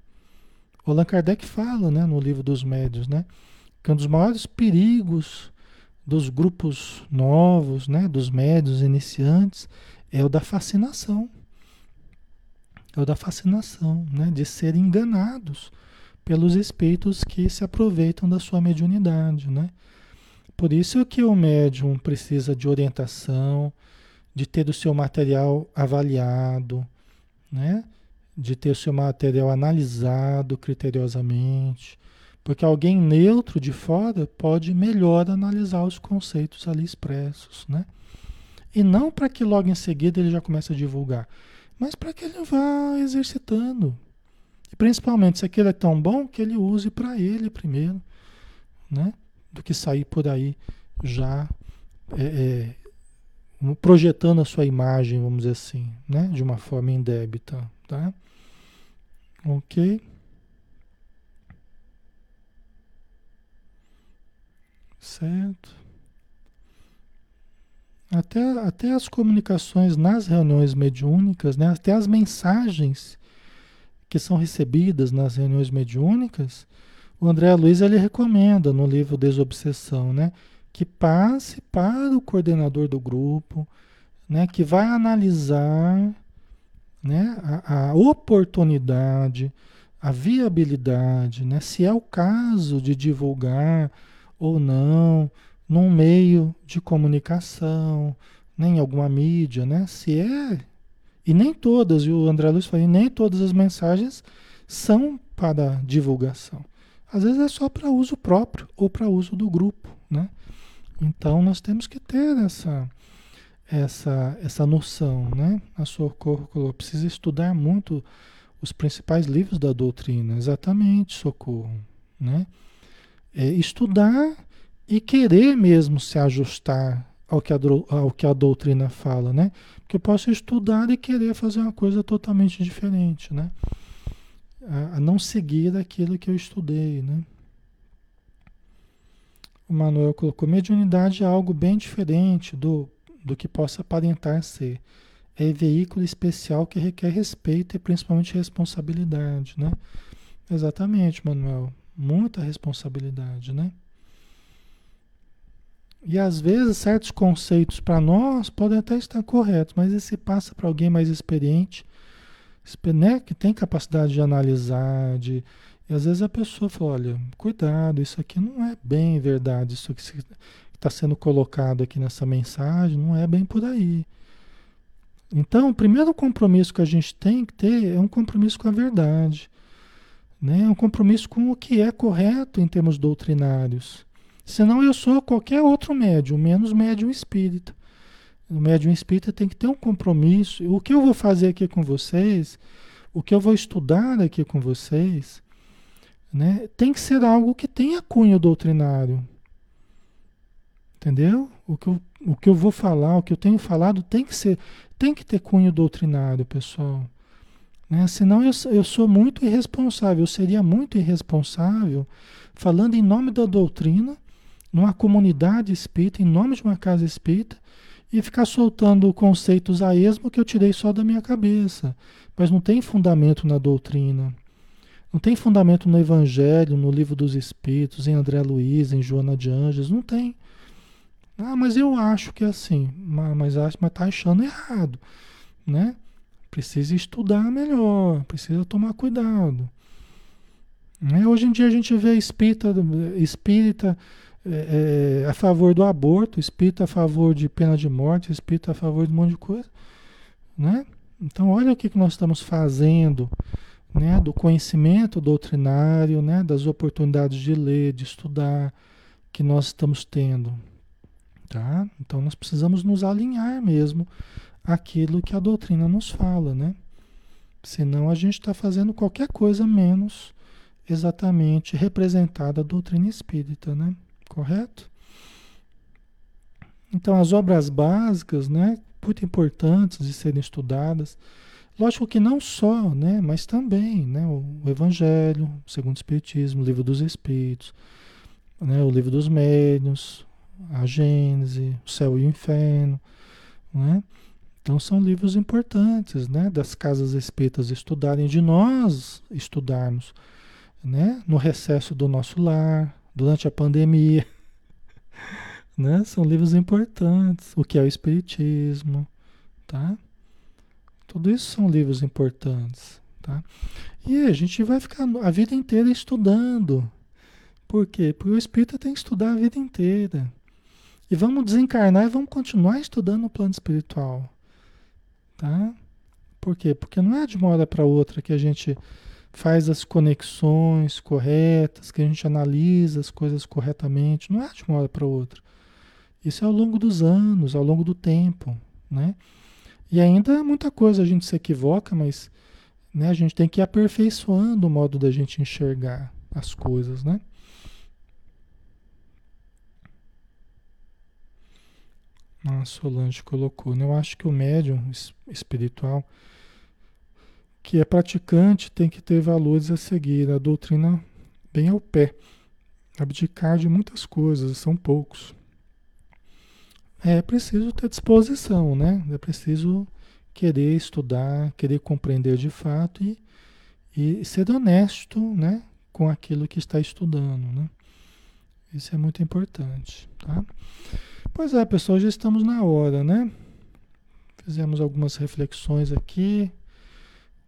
O Allan Kardec fala, né, no livro dos médios, né, que um dos maiores perigos dos grupos novos, né, dos médios iniciantes, é o da fascinação. É o da fascinação, né, de serem enganados pelos espíritos que se aproveitam da sua mediunidade, né? Por isso que o médium precisa de orientação, de ter o seu material avaliado, né? De ter o seu material analisado criteriosamente, porque alguém neutro de fora pode melhor analisar os conceitos ali expressos, né? E não para que logo em seguida ele já comece a divulgar, mas para que ele vá exercitando. E principalmente se aquilo é tão bom que ele use para ele primeiro, né? Do que sair por aí já é, é, projetando a sua imagem, vamos dizer assim, né? De uma forma indébita, tá? Ok? Certo? Até, até as comunicações nas reuniões mediúnicas, né? até as mensagens que são recebidas nas reuniões mediúnicas, o André Luiz ele recomenda no livro Desobsessão, né? que passe para o coordenador do grupo, né? que vai analisar né, a, a oportunidade, a viabilidade, né, se é o caso de divulgar ou não num meio de comunicação, nem em alguma mídia, né? Se é e nem todas, e o André Luiz falou, nem todas as mensagens são para divulgação. Às vezes é só para uso próprio ou para uso do grupo, né? Então nós temos que ter essa essa essa noção, né? A Socorro precisa estudar muito os principais livros da doutrina, exatamente, Socorro, né? É estudar e querer mesmo se ajustar ao que, a, ao que a doutrina fala, né? Porque eu posso estudar e querer fazer uma coisa totalmente diferente, né? A, a não seguir aquilo que eu estudei, né? O Manuel colocou, mediunidade é algo bem diferente do, do que possa aparentar ser. É veículo especial que requer respeito e principalmente responsabilidade, né? Exatamente, Manuel. Muita responsabilidade, né? E às vezes certos conceitos para nós podem até estar corretos, mas esse passa para alguém mais experiente, né, que tem capacidade de analisar, de, e às vezes a pessoa fala, olha, cuidado, isso aqui não é bem verdade, isso que está sendo colocado aqui nessa mensagem não é bem por aí. Então, o primeiro compromisso que a gente tem que ter é um compromisso com a verdade, né? um compromisso com o que é correto em termos doutrinários. Senão eu sou qualquer outro médium, menos médium espírita. O médium espírita tem que ter um compromisso. O que eu vou fazer aqui com vocês, o que eu vou estudar aqui com vocês, né, tem que ser algo que tenha cunho doutrinário. Entendeu? O que, eu, o que eu vou falar, o que eu tenho falado, tem que ser, tem que ter cunho doutrinário, pessoal. Né? Senão eu, eu sou muito irresponsável, eu seria muito irresponsável falando em nome da doutrina numa comunidade espírita, em nome de uma casa espírita, e ficar soltando conceitos a esmo que eu tirei só da minha cabeça. Mas não tem fundamento na doutrina. Não tem fundamento no Evangelho, no Livro dos Espíritos, em André Luiz, em Joana de Anjos. Não tem. Ah, mas eu acho que é assim. Mas acho, mas tá achando errado, né? Precisa estudar melhor, precisa tomar cuidado. Né? Hoje em dia a gente vê espírita, espírita é, é, a favor do aborto, espírita a favor de pena de morte, espírita a favor de um monte de coisa. Né? Então, olha o que, que nós estamos fazendo né? do conhecimento doutrinário, né? das oportunidades de ler, de estudar, que nós estamos tendo. Tá? Então, nós precisamos nos alinhar mesmo àquilo que a doutrina nos fala. Né? Senão, a gente está fazendo qualquer coisa menos exatamente representada a doutrina espírita. Né? correto? Então, as obras básicas, né, muito importantes de serem estudadas. Lógico que não só, né, mas também, né, o Evangelho, segundo o Espiritismo, o Livro dos Espíritos, né, o Livro dos Médiuns, a Gênese, o Céu e o Inferno, né? Então são livros importantes, né, das casas espíritas estudarem, de nós estudarmos, né, no recesso do nosso lar, durante a pandemia. Né? São livros importantes. O que é o Espiritismo, tá? Tudo isso são livros importantes, tá? E a gente vai ficar a vida inteira estudando. Por quê? Porque o espírita tem que estudar a vida inteira. E vamos desencarnar e vamos continuar estudando o plano espiritual. Tá? Por quê? Porque não é de uma hora para outra que a gente faz as conexões corretas, que a gente analisa as coisas corretamente, não é de uma hora para outra. Isso é ao longo dos anos, ao longo do tempo, né? E ainda muita coisa a gente se equivoca, mas né, a gente tem que ir aperfeiçoando o modo da gente enxergar as coisas, né? A Solange colocou, né? Eu acho que o médium espiritual que é praticante tem que ter valores a seguir, a doutrina bem ao pé, abdicar de muitas coisas, são poucos. É preciso ter disposição, né? É preciso querer estudar, querer compreender de fato e, e ser honesto, né? Com aquilo que está estudando, né? Isso é muito importante, tá? Pois é, pessoal, já estamos na hora, né? Fizemos algumas reflexões aqui,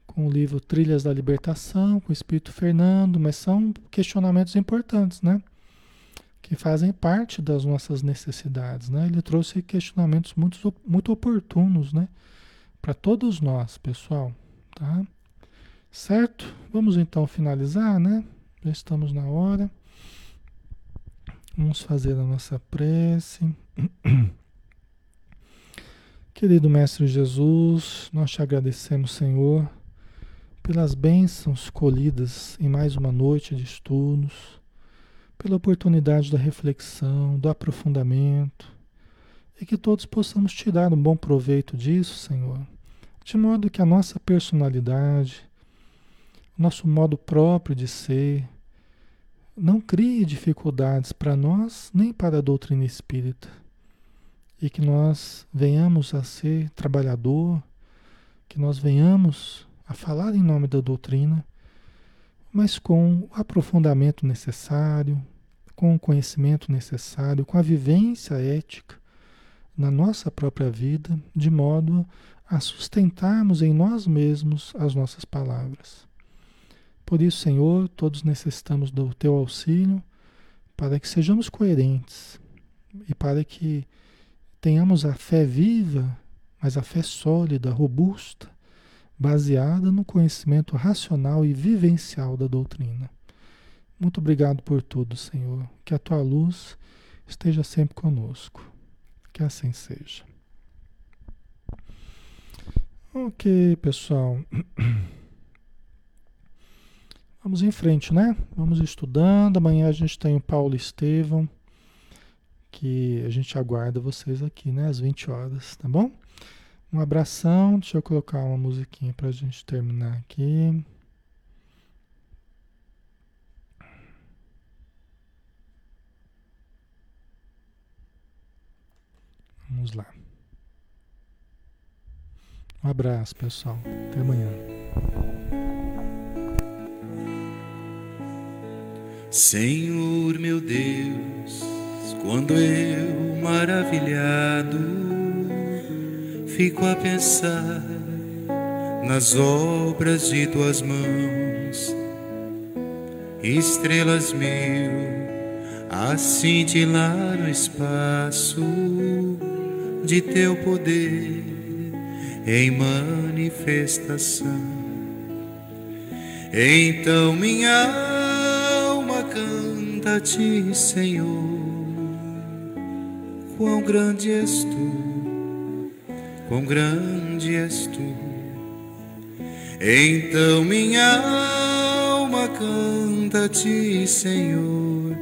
com o livro Trilhas da Libertação, com o Espírito Fernando, mas são questionamentos importantes, né? Que fazem parte das nossas necessidades, né? Ele trouxe questionamentos muito, muito oportunos, né? Para todos nós, pessoal, tá? Certo? Vamos então finalizar, né? Já estamos na hora. Vamos fazer a nossa prece. Querido Mestre Jesus, nós te agradecemos, Senhor, pelas bênçãos colhidas em mais uma noite de estudos, pela oportunidade da reflexão, do aprofundamento, e que todos possamos tirar um bom proveito disso, Senhor, de modo que a nossa personalidade, nosso modo próprio de ser, não crie dificuldades para nós nem para a doutrina espírita e que nós venhamos a ser trabalhador, que nós venhamos a falar em nome da doutrina, mas com o aprofundamento necessário, com o conhecimento necessário, com a vivência ética na nossa própria vida, de modo a sustentarmos em nós mesmos as nossas palavras. Por isso, Senhor, todos necessitamos do teu auxílio para que sejamos coerentes e para que tenhamos a fé viva, mas a fé sólida, robusta, baseada no conhecimento racional e vivencial da doutrina. Muito obrigado por tudo, Senhor. Que a tua luz esteja sempre conosco. Que assim seja. Ok, pessoal. Vamos em frente, né? Vamos estudando. Amanhã a gente tem o Paulo Estevão que a gente aguarda vocês aqui, né, às 20 horas, tá bom? Um abração, deixa eu colocar uma musiquinha para a gente terminar aqui. Vamos lá. Um abraço, pessoal. Até amanhã. Senhor meu Deus quando eu, maravilhado, fico a pensar nas obras de tuas mãos, estrelas mil a cintilar no espaço de teu poder em manifestação. Então minha canta a ti, Senhor Quão grande és tu, quão grande és tu. Então minha alma canta a ti, Senhor.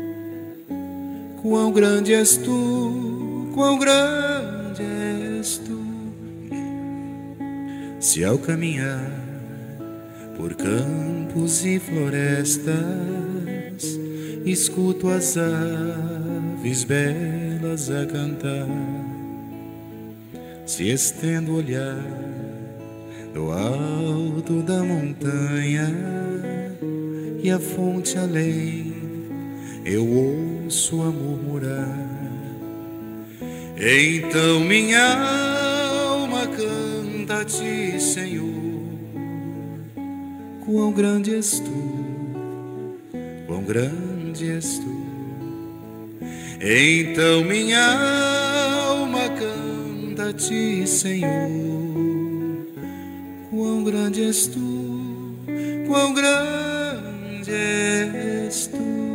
Quão grande és tu, quão grande és tu. Se ao caminhar por campos e florestas, escuto as aves belas a cantar. Se estendo o olhar do alto da montanha e a fonte além, eu ouço a murmurar. Então minha alma canta a ti, Senhor. Quão grande és tu, quão grande és tu. Então minha alma canta a ti, Senhor. Quão grande és tu, quão grande és tu.